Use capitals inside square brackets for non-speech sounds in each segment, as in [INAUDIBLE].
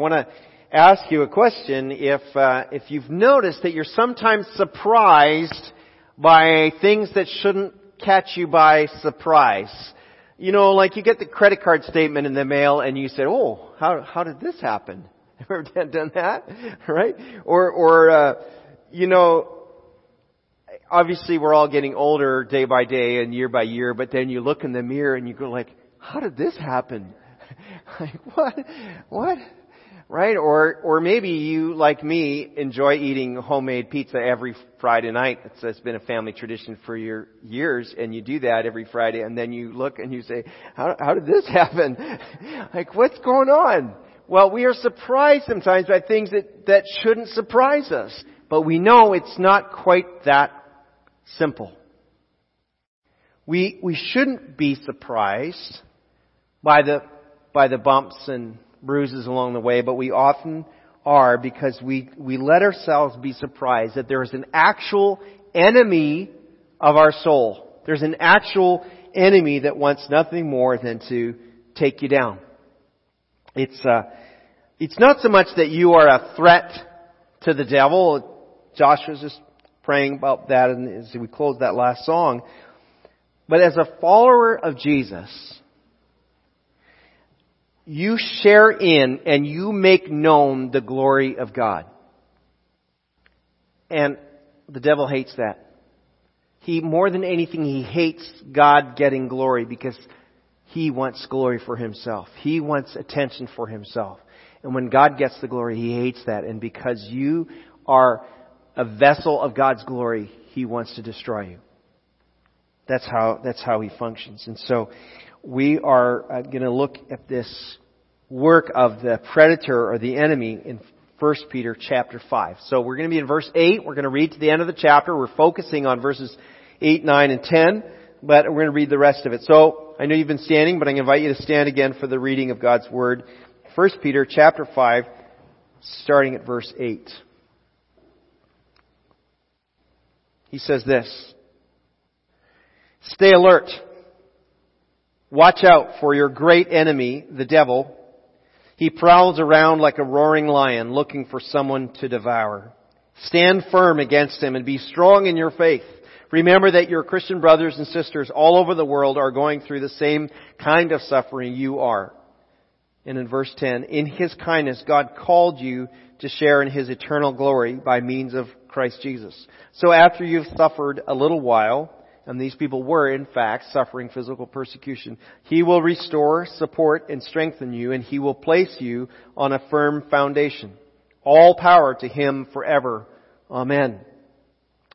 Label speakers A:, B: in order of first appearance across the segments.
A: want to ask you a question. If uh, if you've noticed that you're sometimes surprised by things that shouldn't catch you by surprise. You know, like you get the credit card statement in the mail and you say, "Oh, how how did this happen?" [LAUGHS] Ever done that, [LAUGHS] right? Or or uh, you know, obviously we're all getting older day by day and year by year, but then you look in the mirror and you go like, "How did this happen?" [LAUGHS] like what? What? Right? Or, or maybe you, like me, enjoy eating homemade pizza every Friday night. It's, it's been a family tradition for your years, and you do that every Friday, and then you look and you say, how, how did this [LAUGHS] happen? like, what's going on? Well, we are surprised sometimes by things that, that shouldn't surprise us. But we know it's not quite that simple. We, we shouldn't be surprised by the by the bumps and bruises along the way, but we often are because we, we let ourselves be surprised that there is an actual enemy of our soul. There's an actual enemy that wants nothing more than to take you down. It's, uh, it's not so much that you are a threat to the devil. Josh was just praying about that and as we closed that last song. But as a follower of Jesus, you share in and you make known the glory of God. And the devil hates that. He, more than anything, he hates God getting glory because he wants glory for himself. He wants attention for himself. And when God gets the glory, he hates that. And because you are a vessel of God's glory, he wants to destroy you. That's how, that's how he functions. And so, we are uh, going to look at this work of the predator or the enemy in 1 Peter chapter 5. So we're going to be in verse 8. We're going to read to the end of the chapter. We're focusing on verses 8, 9, and 10, but we're going to read the rest of it. So I know you've been standing, but to invite you to stand again for the reading of God's Word. 1 Peter chapter 5, starting at verse 8. He says this, Stay alert. Watch out for your great enemy, the devil, he prowls around like a roaring lion looking for someone to devour. Stand firm against him and be strong in your faith. Remember that your Christian brothers and sisters all over the world are going through the same kind of suffering you are. And in verse 10, in His kindness, God called you to share in His eternal glory by means of Christ Jesus. So after you've suffered a little while, and these people were in fact suffering physical persecution. He will restore, support, and strengthen you, and He will place you on a firm foundation. All power to Him forever. Amen.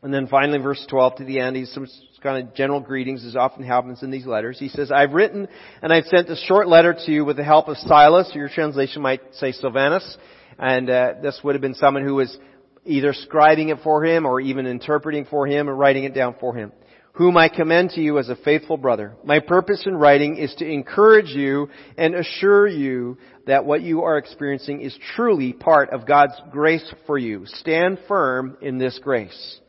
A: And then finally, verse 12 to the end, he's some kind of general greetings, as often happens in these letters. He says, I've written and I've sent a short letter to you with the help of Silas, your translation might say Silvanus, and uh, this would have been someone who was either scribing it for him or even interpreting for him or writing it down for him whom I commend to you as a faithful brother. My purpose in writing is to encourage you and assure you that what you are experiencing is truly part of God's grace for you. Stand firm in this grace.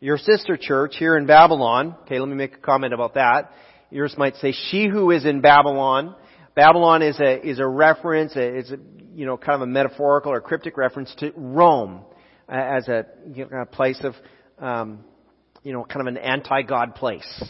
A: Your sister church here in Babylon, okay, let me make a comment about that. Yours might say, she who is in Babylon. Babylon is a, is a reference, it's a, you know, kind of a metaphorical or cryptic reference to Rome as a, you know, a place of, um, you know, kind of an anti-God place.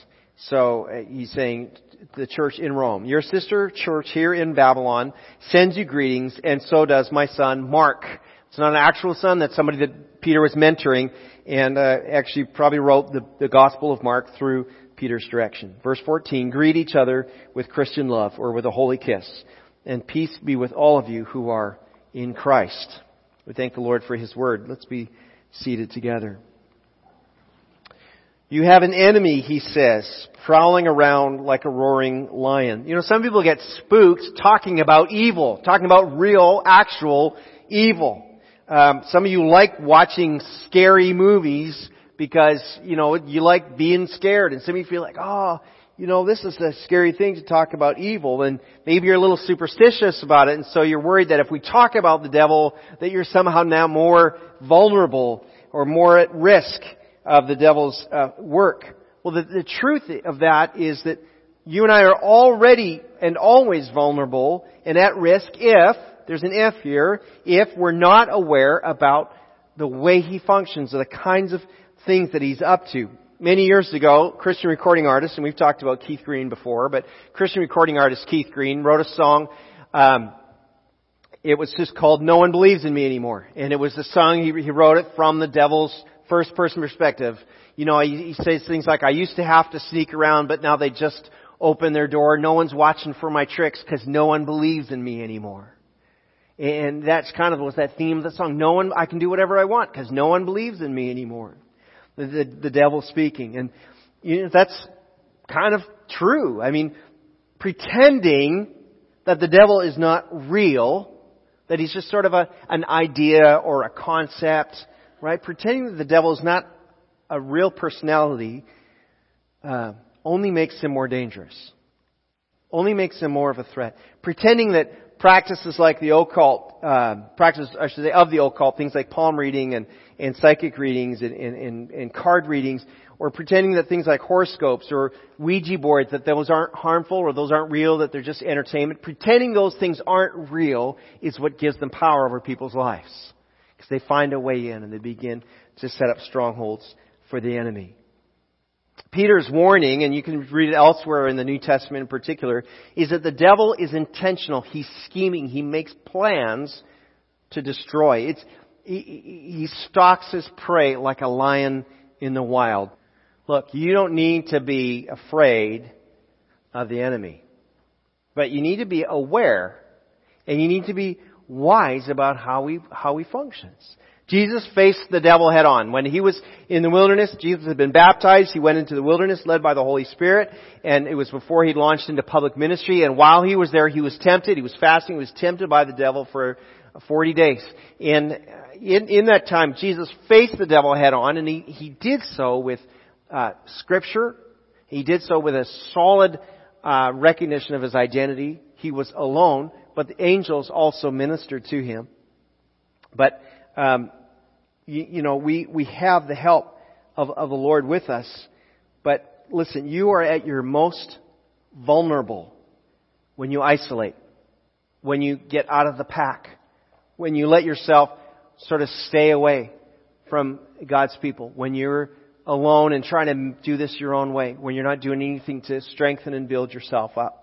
A: So uh, he's saying the church in Rome. Your sister church here in Babylon sends you greetings, and so does my son Mark. It's not an actual son, that's somebody that Peter was mentoring, and uh, actually probably wrote the, the Gospel of Mark through Peter's direction. Verse 14, greet each other with Christian love, or with a holy kiss, and peace be with all of you who are in Christ. We thank the Lord for His word. Let's be seated together. You have an enemy, he says, prowling around like a roaring lion. You know, some people get spooked talking about evil, talking about real, actual evil. Um, some of you like watching scary movies because, you know, you like being scared. And some of you feel like, oh, you know, this is a scary thing to talk about evil. And maybe you're a little superstitious about it. And so you're worried that if we talk about the devil, that you're somehow now more vulnerable or more at risk of the devil's uh, work. Well, the, the truth of that is that you and I are already and always vulnerable and at risk if, There's an if here if we're not aware about the way he functions or the kinds of things that he's up to. Many years ago, Christian recording artist, and we've talked about Keith Green before, but Christian recording artist Keith Green wrote a song, um, it was just called No One Believes in Me Anymore. And it was a song, he, he wrote it from the devil's first person perspective. You know, he, says things like, I used to have to sneak around, but now they just open their door. No one's watching for my tricks because no one believes in me anymore. And that's kind of was that theme of the song. No one, I can do whatever I want because no one believes in me anymore. The, the, the devil speaking. And you know, that's kind of true. I mean, pretending that the devil is not real, that he's just sort of a, an idea or a concept, right? Pretending that the devil is not a real personality, uh, only makes him more dangerous. Only makes him more of a threat. Pretending that practices like the occult, uh, practices, I should say, of the occult, things like palm reading and, and psychic readings and, and, and card readings, or pretending that things like horoscopes or Ouija boards, that those aren't harmful or those aren't real, that they're just entertainment. Pretending those things aren't real is what gives them power over people's lives. Because they find a way in and they begin to set up strongholds for the enemy. Peter's warning, and you can read it elsewhere in the New Testament in particular, is that the devil is intentional. He's scheming. He makes plans to destroy. It's, he, he stalks his prey like a lion in the wild. Look, you don't need to be afraid of the enemy. But you need to be aware and you need to be wise about how he, how he functions. Jesus faced the devil head on. When he was in the wilderness, Jesus had been baptized. He went into the wilderness led by the Holy Spirit, and it was before he launched into public ministry. And while he was there, he was tempted. He was fasting. He was tempted by the devil for 40 days. And in, in that time, Jesus faced the devil head on, and he, he did so with uh, Scripture. He did so with a solid uh, recognition of his identity. He was alone, but the angels also ministered to him. But um, you, you know, we, we have the help of, of the Lord with us. But listen, you are at your most vulnerable when you isolate, when you get out of the pack, when you let yourself sort of stay away from God's people, when you're alone and trying to do this your own way, when you're not doing anything to strengthen and build yourself up.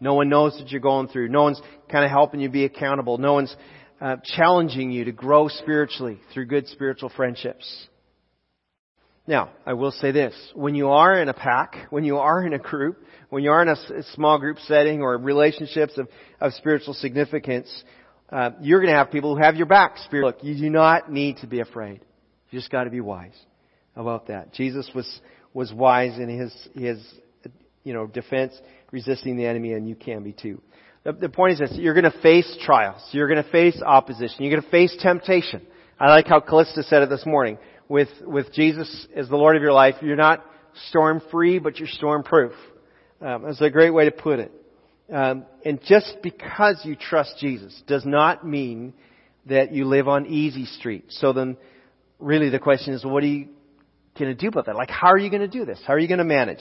A: No one knows what you're going through. No one's kind of helping you be accountable. No one's uh, challenging you to grow spiritually through good spiritual friendships. Now, I will say this. When you are in a pack, when you are in a group, when you are in a, small group setting or relationships of, of spiritual significance, uh, you're going to have people who have your back. Spirit, look, you do not need to be afraid. You just got to be wise about that. Jesus was was wise in his his you know defense, resisting the enemy, and you can be too. The, the point is this, you're going to face trials. You're going to face opposition. You're going to face temptation. I like how Callista said it this morning. With, with Jesus as the Lord of your life, you're not storm free, but you're storm proof. Um, that's a great way to put it. Um, and just because you trust Jesus does not mean that you live on easy street. So then, really the question is, what are you going to do about that? Like, how are you going to do this? How are you going to manage?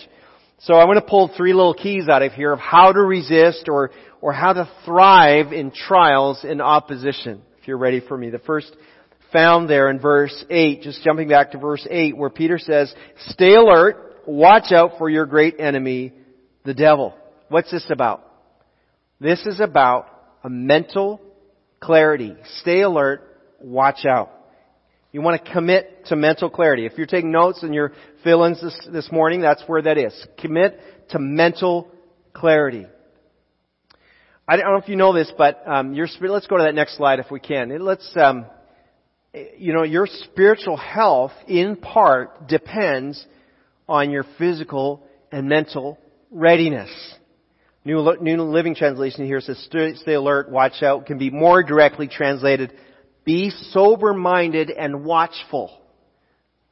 A: So I want to pull three little keys out of here of how to resist or, or how to thrive in trials and opposition. If you're ready for me. The first found there in verse 8, just jumping back to verse 8 where Peter says, stay alert, watch out for your great enemy, the devil. What's this about? This is about a mental clarity. Stay alert, watch out. You want to commit to mental clarity. If you're taking notes and your fill-ins this, this morning, that's where that is. Commit to mental clarity. I don't know if you know this, but um, your spirit. Let's go to that next slide if we can. Let's, um, you know, your spiritual health in part depends on your physical and mental readiness. New, New Living Translation here says, "Stay alert, watch out." Can be more directly translated be sober minded and watchful.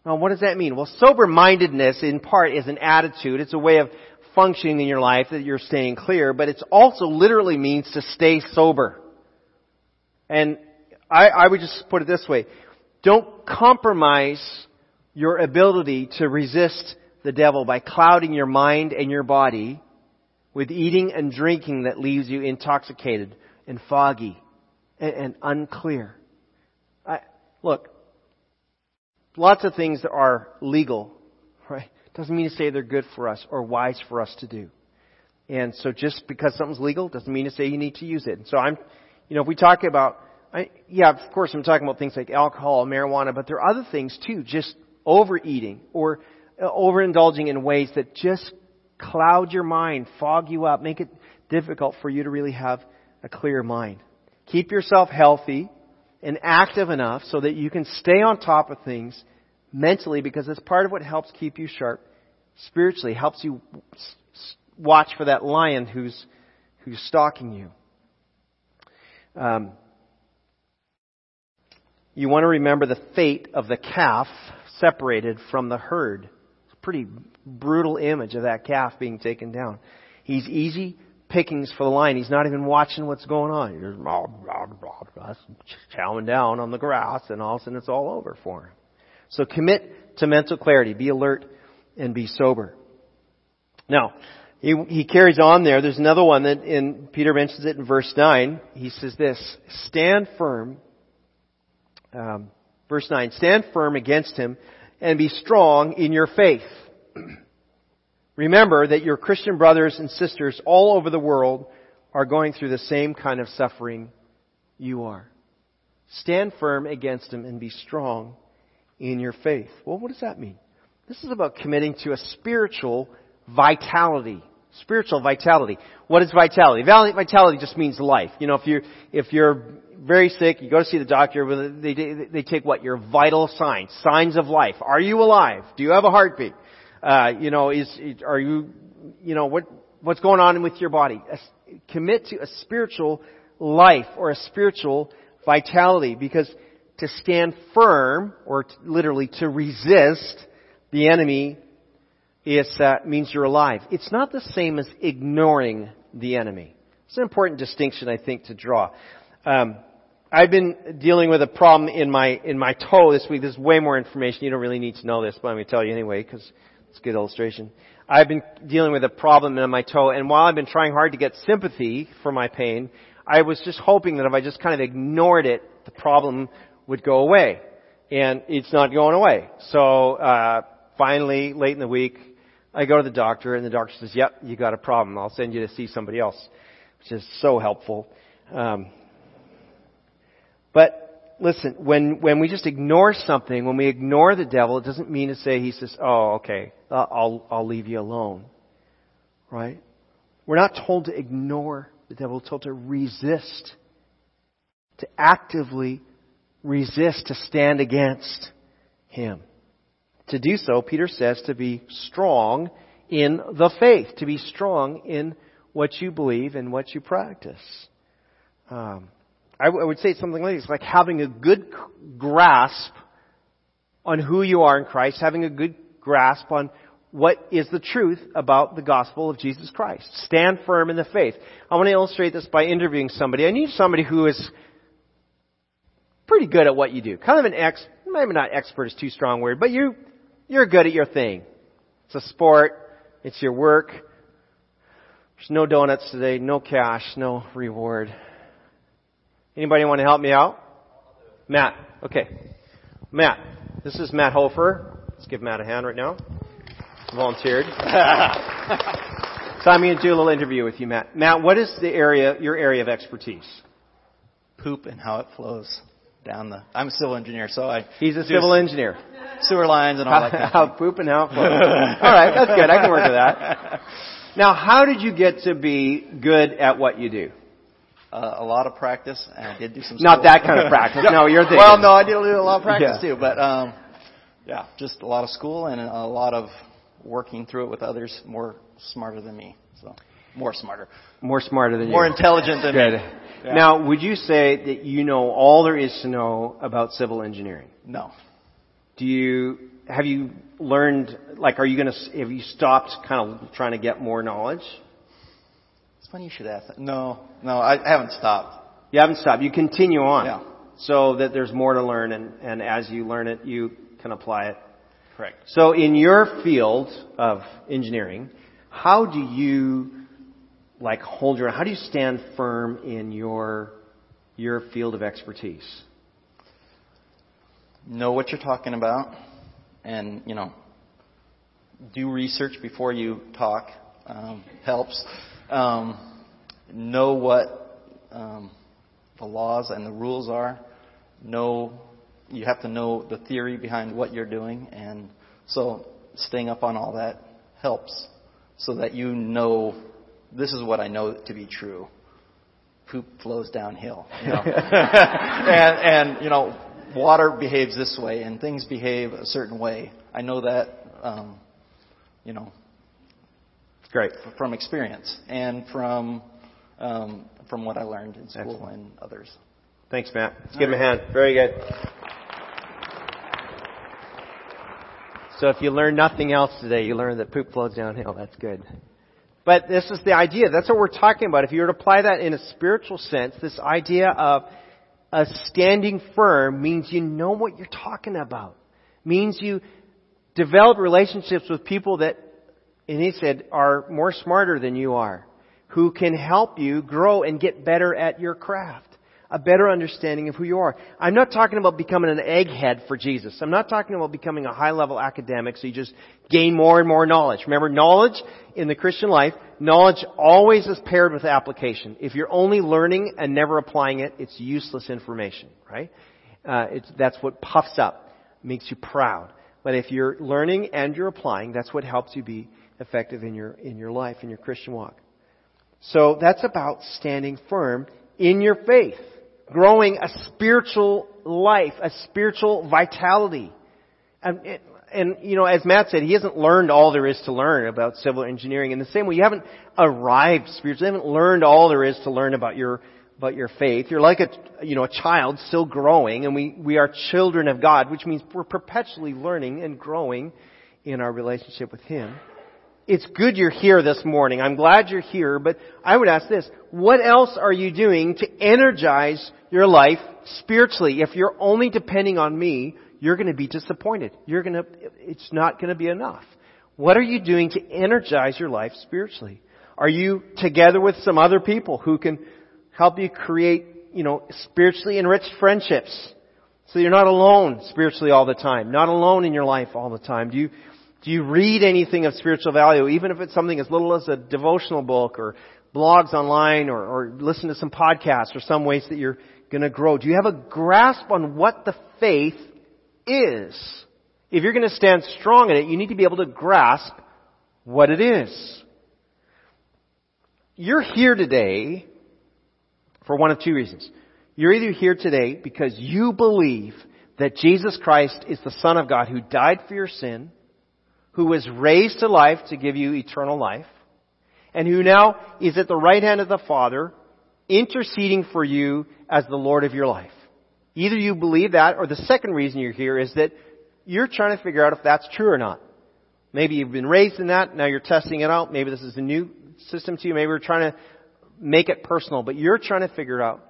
A: Now, what does that mean? Well, sober mindedness, in part, is an attitude. It's a way of functioning in your life that you're staying clear, but it also literally means to stay sober. And I, I would just put it this way. Don't compromise your ability to resist the devil by clouding your mind and your body with eating and drinking that leaves you intoxicated and foggy and, and unclear. Look, lots of things that are legal, right? Doesn't mean to say they're good for us or wise for us to do. And so just because something's legal doesn't mean to say you need to use it. And so I'm, you know, if we talk about, I, yeah, of course I'm talking about things like alcohol, marijuana, but there are other things too, just overeating or uh, overindulging in ways that just cloud your mind, fog you up, make it difficult for you to really have a clear mind. Keep yourself healthy and active enough so that you can stay on top of things mentally because it's part of what helps keep you sharp spiritually, helps you watch for that lion who's, who's stalking you. Um, you want to remember the fate of the calf separated from the herd. It's a pretty brutal image of that calf being taken down. He's easy pickings for the line. He's not even watching what's going on. He's just chowing down on the grass, and all of a sudden it's all over for him. So commit to mental clarity. Be alert and be sober. Now, he, he carries on there. There's another one that in, Peter mentions it in verse 9. He says this, stand firm. Um, verse 9, stand firm against him and be strong in your faith. [CLEARS THROAT] Remember that your Christian brothers and sisters all over the world are going through the same kind of suffering you are. Stand firm against them and be strong in your faith. Well, what does that mean? This is about committing to a spiritual vitality. Spiritual vitality. What is vitality? Vitality just means life. You know, if you're, if you're very sick, you go to see the doctor, they, they, take what? Your vital signs. Signs of life. Are you alive? Do you have a heartbeat? Uh, you know, is, are you, you know, what, what's going on with your body? Commit to a spiritual life or a spiritual vitality because to stand firm or literally to resist the enemy is, uh, means you're alive. It's not the same as ignoring the enemy. It's an important distinction, I think, to draw. Um, I've been dealing with a problem in my in my toe this week. There's way more information. You don't really need to know this, but I'm going to tell you anyway because it's a good illustration. I've been dealing with a problem in my toe, and while I've been trying hard to get sympathy for my pain, I was just hoping that if I just kind of ignored it, the problem would go away. And it's not going away. So uh, finally, late in the week, I go to the doctor, and the doctor says, "Yep, you got a problem. I'll send you to see somebody else," which is so helpful. Um, but listen, when when we just ignore something, when we ignore the devil, it doesn't mean to say he says, "Oh, okay, I'll I'll leave you alone." Right? We're not told to ignore the devil. We're told to resist, to actively resist, to stand against him. To do so, Peter says to be strong in the faith, to be strong in what you believe and what you practice. Um, I, w- I would say something like this, like having a good grasp on who you are in Christ, having a good grasp on what is the truth about the gospel of Jesus Christ. Stand firm in the faith. I want to illustrate this by interviewing somebody. I need somebody who is pretty good at what you do. Kind of an ex, maybe not expert is too strong word, but you, you're good at your thing. It's a sport. It's your work. There's no donuts today, no cash, no reward. Anybody want to help me out? Matt. Okay. Matt. This is Matt Hofer. Let's give Matt a hand right now. Volunteered. so I'm going to do a little interview with you, Matt. Matt, what is the area, your area of expertise?
B: Poop and how it flows down the. I'm a civil engineer, so I.
A: He's a civil engineer.
B: Sewer lines and all that. Kind of [LAUGHS]
A: how poop and how it flows. all right, that's good. I can work with that. [LAUGHS] Now, how did you get to be good at what you do?
B: Uh, a lot of practice, and I did do some.
A: Not that kind of practice. [LAUGHS] no, you're thinking.
B: Well, no, I did do a lot of practice yeah. too, but um, yeah, just a lot of school and a lot of working through it with others more smarter than me. So more smarter.
A: More smarter than
B: more
A: you.
B: More intelligent than
A: Good.
B: me.
A: Yeah. Now, would you say that you know all there is to know about civil engineering?
B: No.
A: Do you have you learned like are you going to have you stopped kind of trying to get more knowledge?
B: It's funny you should ask that. No, no, I haven't stopped.
A: You haven't stopped. You continue on.
B: Yeah.
A: So that there's more to learn and, and as you learn it, you can apply it.
B: Correct.
A: So in your field of engineering, how do you like hold your, how do you stand firm in your your field of expertise?
B: Know what you're talking about, and you know, do research before you talk. Um, helps. Um, know what um, the laws and the rules are. Know you have to know the theory behind what you're doing, and so staying up on all that helps, so that you know this is what I know to be true. Poop flows downhill, you know, [LAUGHS] and and you know water behaves this way, and things behave a certain way. I know that, um, you know,
A: Great.
B: from experience and from um, from what I learned in school
A: Excellent.
B: and others.
A: Thanks, Matt. Let's give him a hand. Very good. So if you learn nothing else today, you learn that poop flows downhill. That's good. But this is the idea. That's what we're talking about. If you were to apply that in a spiritual sense, this idea of a standing firm means you know what you're talking about. Means you develop relationships with people that, and he said, are more smarter than you are. Who can help you grow and get better at your craft a better understanding of who you are. I'm not talking about becoming an egghead for Jesus. I'm not talking about becoming a high level academic so you just gain more and more knowledge. Remember, knowledge in the Christian life, knowledge always is paired with application. If you're only learning and never applying it, it's useless information, right? Uh, that's what puffs up, makes you proud. But if you're learning and you're applying, that's what helps you be effective in your, in your life, in your Christian walk. So that's about standing firm in your faith growing a spiritual life, a spiritual vitality. And, and, you know, as Matt said, he hasn't learned all there is to learn about civil engineering. In the same way, you haven't arrived spiritually, you haven't learned all there is to learn about your, about your faith. You're like a, you know, a child still growing, and we, we are children of God, which means we're perpetually learning and growing in our relationship with Him it's good you're here this morning. I'm glad you're here, but I would ask this. What else are you doing to energize your life spiritually? If you're only depending on me, you're going to be disappointed. You're going to, it's not going to be enough. What are you doing to energize your life spiritually? Are you together with some other people who can help you create, you know, spiritually enriched friendships? So you're not alone spiritually all the time, not alone in your life all the time. Do you, do you read anything of spiritual value, even if it's something as little as a devotional book or blogs online or, or listen to some podcasts or some ways that you're going to grow? Do you have a grasp on what the faith is? If you're going to stand strong in it, you need to be able to grasp what it is. You're here today for one of two reasons. You're either here today because you believe that Jesus Christ is the Son of God who died for your sin, who was raised to life to give you eternal life, and who now is at the right hand of the Father, interceding for you as the Lord of your life. Either you believe that, or the second reason you're here is that you're trying to figure out if that's true or not. Maybe you've been raised in that, now you're testing it out. Maybe this is a new system to you. Maybe we're trying to make it personal, but you're trying to figure out,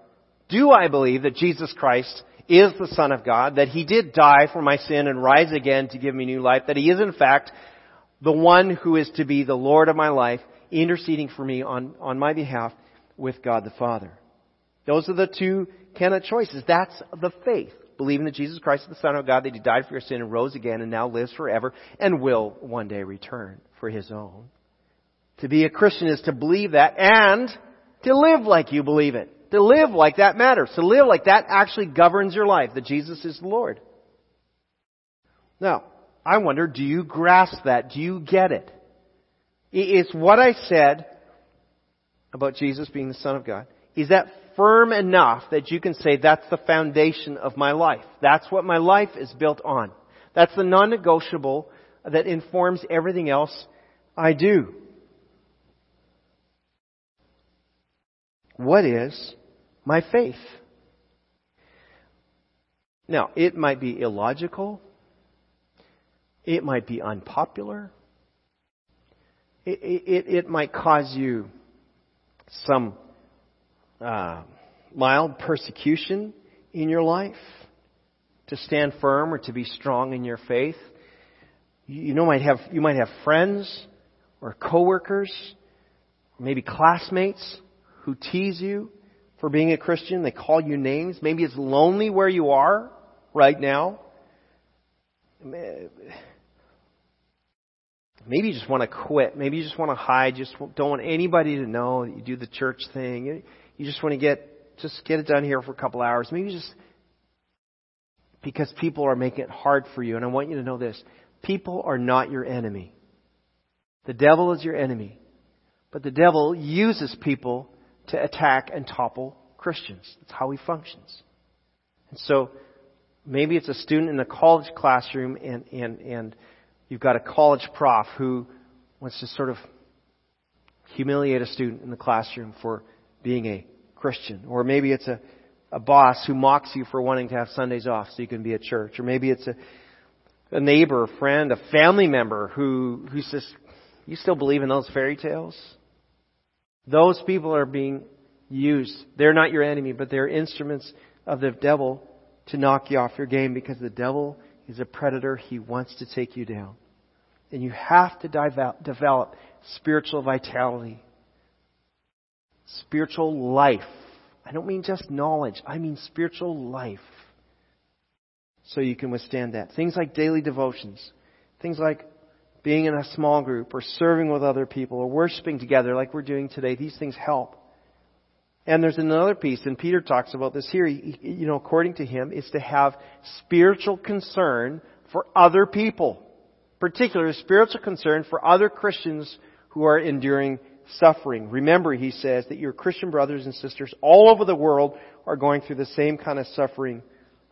A: do I believe that Jesus Christ is the Son of God, that He did die for my sin and rise again to give me new life, that He is in fact the one who is to be the Lord of my life, interceding for me on, on my behalf with God the Father. Those are the two kind of choices. That's the faith. Believing that Jesus Christ is the Son of God, that He died for your sin and rose again and now lives forever and will one day return for His own. To be a Christian is to believe that and to live like you believe it. To live like that matters. To live like that actually governs your life, that Jesus is the Lord. Now, I wonder, do you grasp that? Do you get it? it? Is what I said about Jesus being the Son of God, is that firm enough that you can say that's the foundation of my life? That's what my life is built on. That's the non-negotiable that informs everything else I do. What is my faith? Now, it might be illogical. It might be unpopular. It, it, it might cause you some uh, mild persecution in your life to stand firm or to be strong in your faith. You, know, might have you might have friends or coworkers, maybe classmates who tease you, for being a Christian. They call you names. Maybe it's lonely where you are right now. Maybe you just want to quit. Maybe you just want to hide. Just don't want anybody to know that you do the church thing. You just want to get just get it done here for a couple hours. Maybe just because people are making it hard for you. And I want you to know this: people are not your enemy. The devil is your enemy, but the devil uses people to attack and topple Christians. That's how he functions. And so maybe it's a student in a college classroom and, and, and you've got a college prof who wants to sort of humiliate a student in the classroom for being a Christian. Or maybe it's a, a boss who mocks you for wanting to have Sundays off so you can be at church. Or maybe it's a, a neighbor, a friend, a family member who, who says, you still believe in those fairy tales? Those people are being used. They're not your enemy, but they're instruments of the devil to knock you off your game because the devil is a predator. He wants to take you down. And you have to develop spiritual vitality, spiritual life. I don't mean just knowledge, I mean spiritual life. So you can withstand that. Things like daily devotions, things like being in a small group or serving with other people or worshiping together like we're doing today, these things help. And there's another piece, and Peter talks about this here. You know, according to him, is to have spiritual concern for other people, particularly spiritual concern for other Christians who are enduring suffering. Remember, he says that your Christian brothers and sisters all over the world are going through the same kind of suffering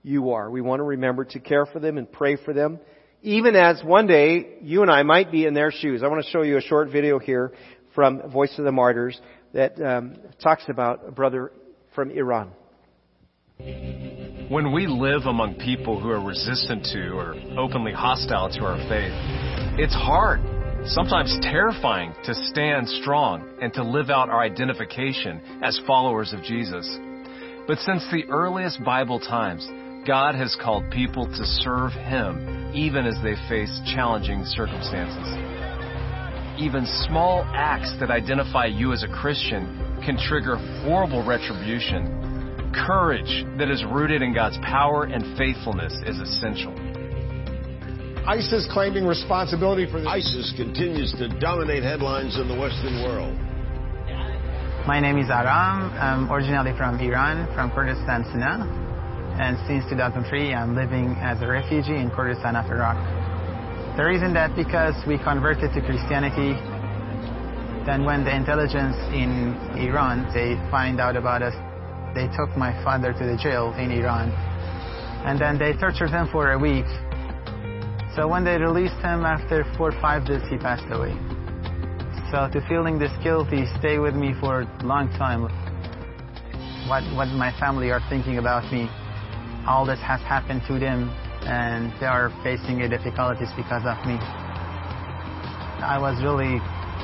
A: you are. We want to remember to care for them and pray for them even as one day you and I might be in their shoes. I want to show you a short video here from Voice of the Martyrs that um, talks about a brother from Iran.
C: When we live among people who are resistant to or openly hostile to our faith, it's hard, sometimes terrifying, to stand strong and to live out our identification as followers of Jesus. But since the earliest Bible times, God has called people to serve Him even as they face challenging circumstances. Even small acts that identify you as a Christian can trigger horrible retribution. Courage that is rooted in God's power and faithfulness is essential.
D: ISIS claiming responsibility for this.
E: ISIS continues to dominate headlines in the Western world.
F: My name is Aram. I'm originally from Iran, from Kurdistan, Sina and since 2003 I'm living as a refugee in Kurdistan of Iraq. The reason that because we converted to Christianity, then when the intelligence in Iran, they find out about us, they took my father to the jail in Iran. And then they tortured him for a week. So when they released him after four or five days, he passed away. So to feeling this guilty stay with me for a long time. What, what my family are thinking about me all this has happened to them and they are facing difficulties because of me. I was really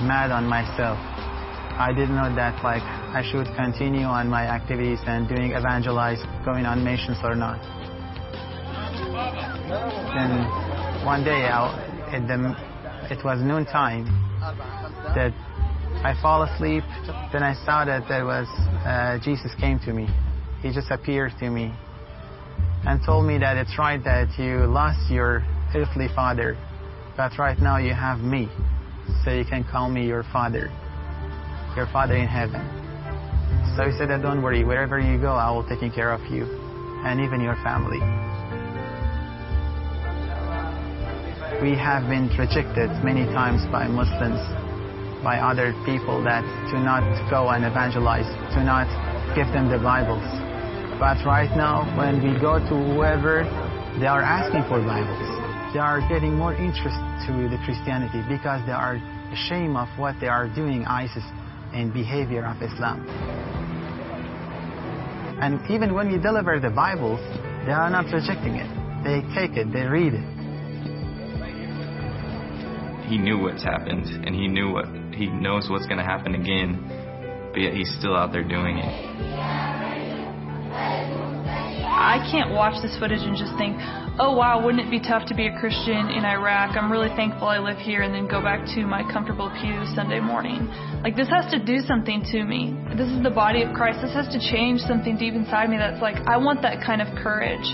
F: mad on myself. I didn't know that like I should continue on my activities and doing evangelize, going on missions or not. Then one day I'll, the, it was noon time that I fall asleep. Then I saw that there was uh, Jesus came to me. He just appeared to me and told me that it's right that you lost your earthly father, but right now you have me, so you can call me your father, your father in heaven. So he said that don't worry, wherever you go, I will take care of you and even your family. We have been rejected many times by Muslims, by other people that do not go and evangelize, do not give them the Bibles. But right now, when we go to whoever, they are asking for Bibles. They are getting more interest to the Christianity because they are ashamed of what they are doing, ISIS, and behavior of Islam. And even when we deliver the Bibles, they are not rejecting it. They take it, they read it.
G: He knew what's happened, and he knew what he knows what's going to happen again, but yet he's still out there doing it.
H: I can't watch this footage and just think, oh wow, wouldn't it be tough to be a Christian in Iraq? I'm really thankful I live here and then go back to my comfortable pew Sunday morning. Like this has to do something to me. This is the body of Christ. This has to change something deep inside me that's like, I want that kind of courage.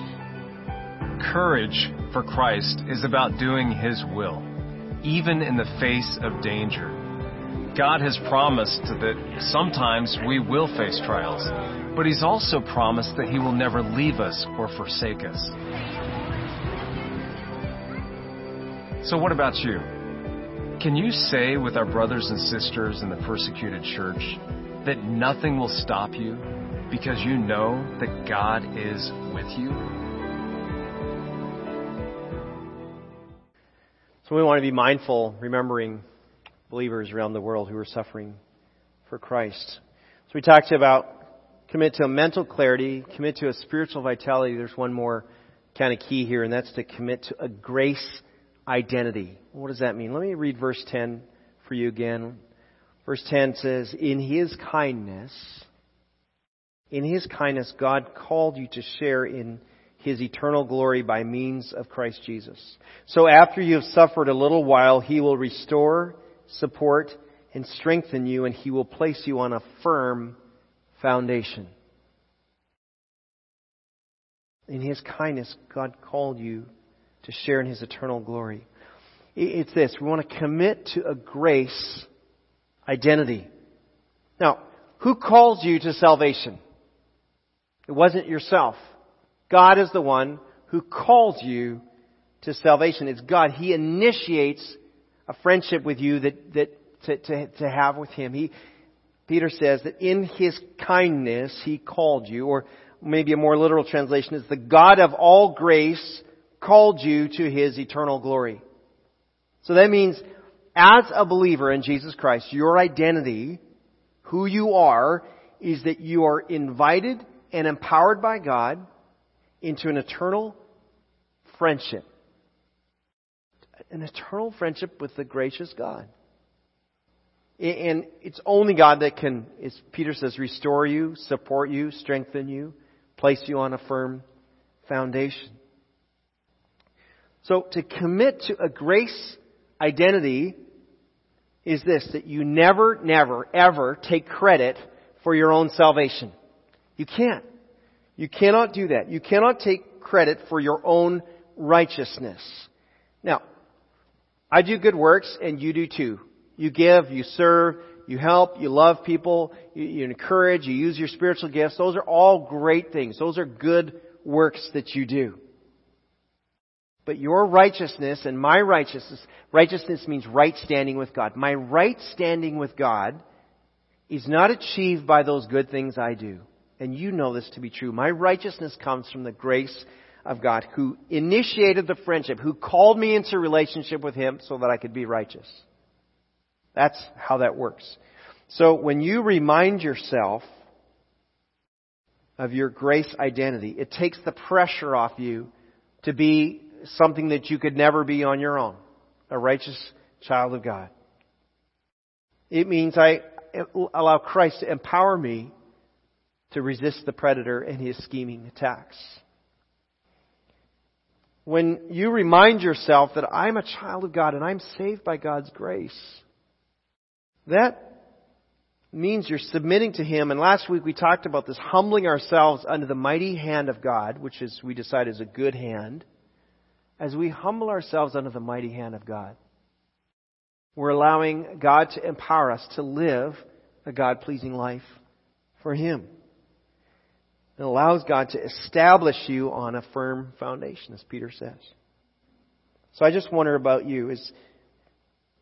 C: Courage for Christ is about doing His will, even in the face of danger. God has promised that sometimes we will face trials, but He's also promised that He will never leave us or forsake us. So, what about you? Can you say with our brothers and sisters in the persecuted church that nothing will stop you because you know that God is with you?
A: So we want to be mindful, remembering believers around the world who are suffering for Christ. So we talked about commit to a mental clarity, commit to a spiritual vitality. There's one more kind of key here, and that's to commit to a grace identity. What does that mean? Let me read verse 10 for you again. Verse 10 says, In His kindness, in His kindness, God called you to share in his eternal glory by means of Christ Jesus. So after you have suffered a little while, he will restore, support, and strengthen you, and he will place you on a firm foundation. In his kindness, God called you to share in his eternal glory. It's this. We want to commit to a grace identity. Now, who calls you to salvation? It wasn't yourself. God is the one who calls you to salvation. It's God. He initiates a friendship with you that, that to, to, to have with Him. He, Peter says that in His kindness He called you, or maybe a more literal translation is the God of all grace called you to His eternal glory. So that means as a believer in Jesus Christ, your identity, who you are, is that you are invited and empowered by God into an eternal friendship. An eternal friendship with the gracious God. And it's only God that can, as Peter says, restore you, support you, strengthen you, place you on a firm foundation. So to commit to a grace identity is this, that you never, never, ever take credit for your own salvation. You can't. You cannot do that. You cannot take credit for your own righteousness. Now, I do good works and you do too. You give, you serve, you help, you love people, you, you, encourage, you use your spiritual gifts. Those are all great things. Those are good works that you do. But your righteousness and my righteousness, righteousness means right standing with God. My right standing with God is not achieved by those good things I do and you know this to be true. My righteousness comes from the grace of God who initiated the friendship, who called me into relationship with Him so that I could be righteous. That's how that works. So when you remind yourself of your grace identity, it takes the pressure off you to be something that you could never be on your own. A righteous child of God. It means I allow Christ to empower me to resist the predator and his scheming attacks. When you remind yourself that I'm a child of God and I'm saved by God's grace, that means you're submitting to Him. And last week we talked about this humbling ourselves under the mighty hand of God, which is, we decide is a good hand. As we humble ourselves under the mighty hand of God, we're allowing God to empower us to live a God pleasing life for Him. It allows God to establish you on a firm foundation, as Peter says. So I just wonder about you is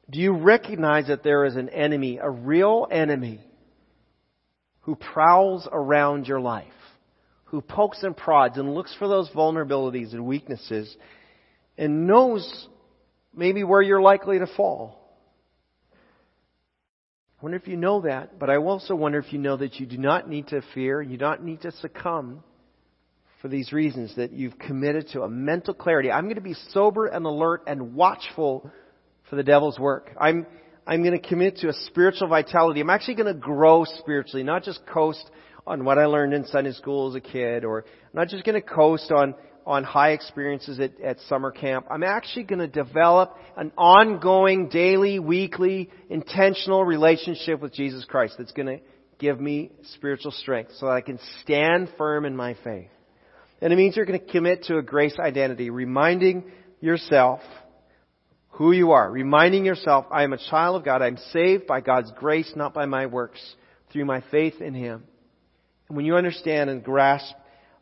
A: do you recognize that there is an enemy, a real enemy, who prowls around your life, who pokes and prods and looks for those vulnerabilities and weaknesses and knows maybe where you're likely to fall? I wonder if you know that, but I also wonder if you know that you do not need to fear, you do not need to succumb for these reasons, that you've committed to a mental clarity. I'm going to be sober and alert and watchful for the devil's work. I'm, I'm going to commit to a spiritual vitality. I'm actually going to grow spiritually, not just coast on what I learned in Sunday school as a kid, or I'm not just going to coast on, on high experiences at, at summer camp. I'm actually going to develop an ongoing, daily, weekly, intentional relationship with Jesus Christ that's going to give me spiritual strength so that I can stand firm in my faith. And it means you're going to commit to a grace identity, reminding yourself who you are, reminding yourself, I am a child of God. I'm saved by God's grace, not by my works, through my faith in Him. And when you understand and grasp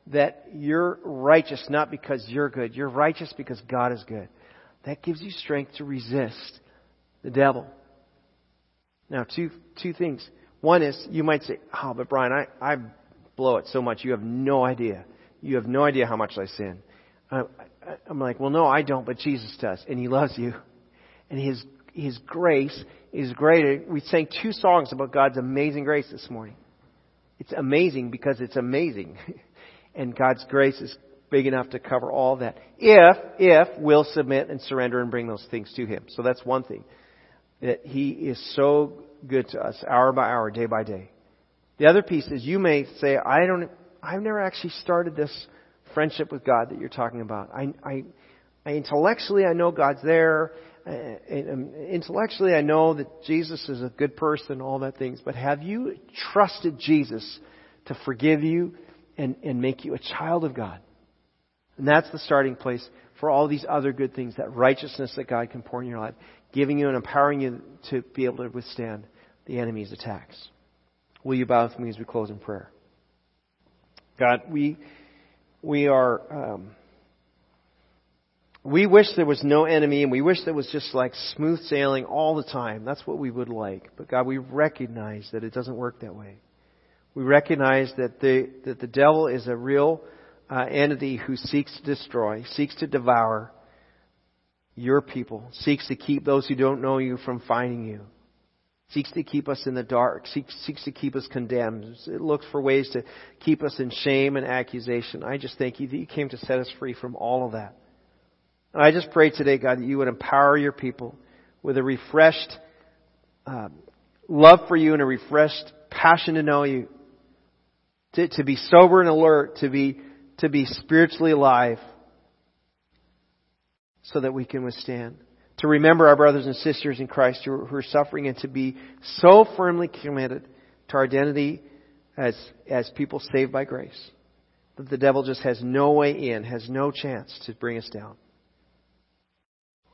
A: that you're righteous not because you're good, you're righteous because God is good, that gives you strength to resist the devil. Now, two, two things. One is, you might say, oh, but Brian, I, I blow it so much, you have no idea. You have no idea how much I sin. I'm like, well, no, I don't, but Jesus does, and He loves you, and His His grace is greater. We sang two songs about God's amazing grace this morning. It's amazing because it's amazing, [LAUGHS] and God's grace is big enough to cover all that. If if we'll submit and surrender and bring those things to Him. So that's one thing that He is so good to us, hour by hour, day by day. The other piece is you may say, I don't I've never actually started this friendship with God that you're talking about. I, I, I intellectually I know God's there. Uh, intellectually I know that Jesus is a good person, all that things. But have you trusted Jesus to forgive you and, and make you a child of God? And that's the starting place for all these other good things, that righteousness that God can pour in your life, giving you and empowering you to be able to withstand the enemy's attacks. Will you bow with me as we close in prayer? God, we, we are, um, we wish there was no enemy and we wish there was just like smooth sailing all the time. That's what we would like. But God, we recognize that it doesn't work that way. We recognize that the, that the devil is a real uh, entity who seeks to destroy, seeks to devour your people, seeks to keep those who don't know you from finding you seeks to keep us in the dark, seeks, seeks to keep us condemned. It looks for ways to keep us in shame and accusation. I just thank you that you came to set us free from all of that. And I just pray today, God, that you would empower your people with a refreshed uh, love for you and a refreshed passion to know you, to, to be sober and alert, to be to be spiritually alive, so that we can withstand to remember our brothers and sisters in Christ who are, suffering and to be so firmly committed to our identity as, as people saved by grace that the devil just has no way in, has no chance to bring us down.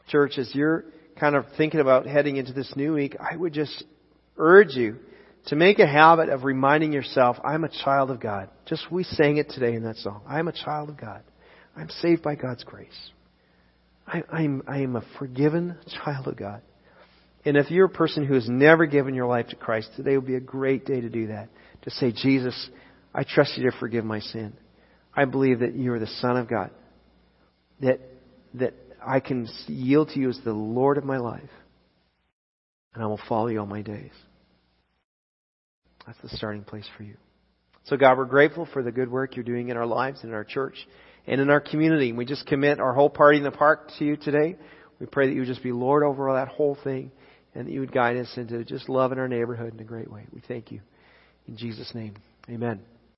A: Church, as you're kind of thinking about heading into this new week, I would just urge you to make a habit of reminding yourself, I'm a child of God. Just we sang it today in that song. I'm a child of God. I'm saved by God's grace. I, I'm, I am a forgiven child of God. And if you're a person who has never given your life to Christ, today would be a great day to do that. To say, Jesus, I trust you to forgive my sin. I believe that you are the Son of God. That, that I can yield to you as the Lord of my life. And I will follow you all my days. That's the starting place for you. So God, we're grateful for the good work you're doing in our lives and in our church and in our community. We just commit our whole party in the park to you today. We pray that you would just be Lord over that whole thing and that you would guide us into just loving our neighborhood in a great way. We thank you. In Jesus' name, amen.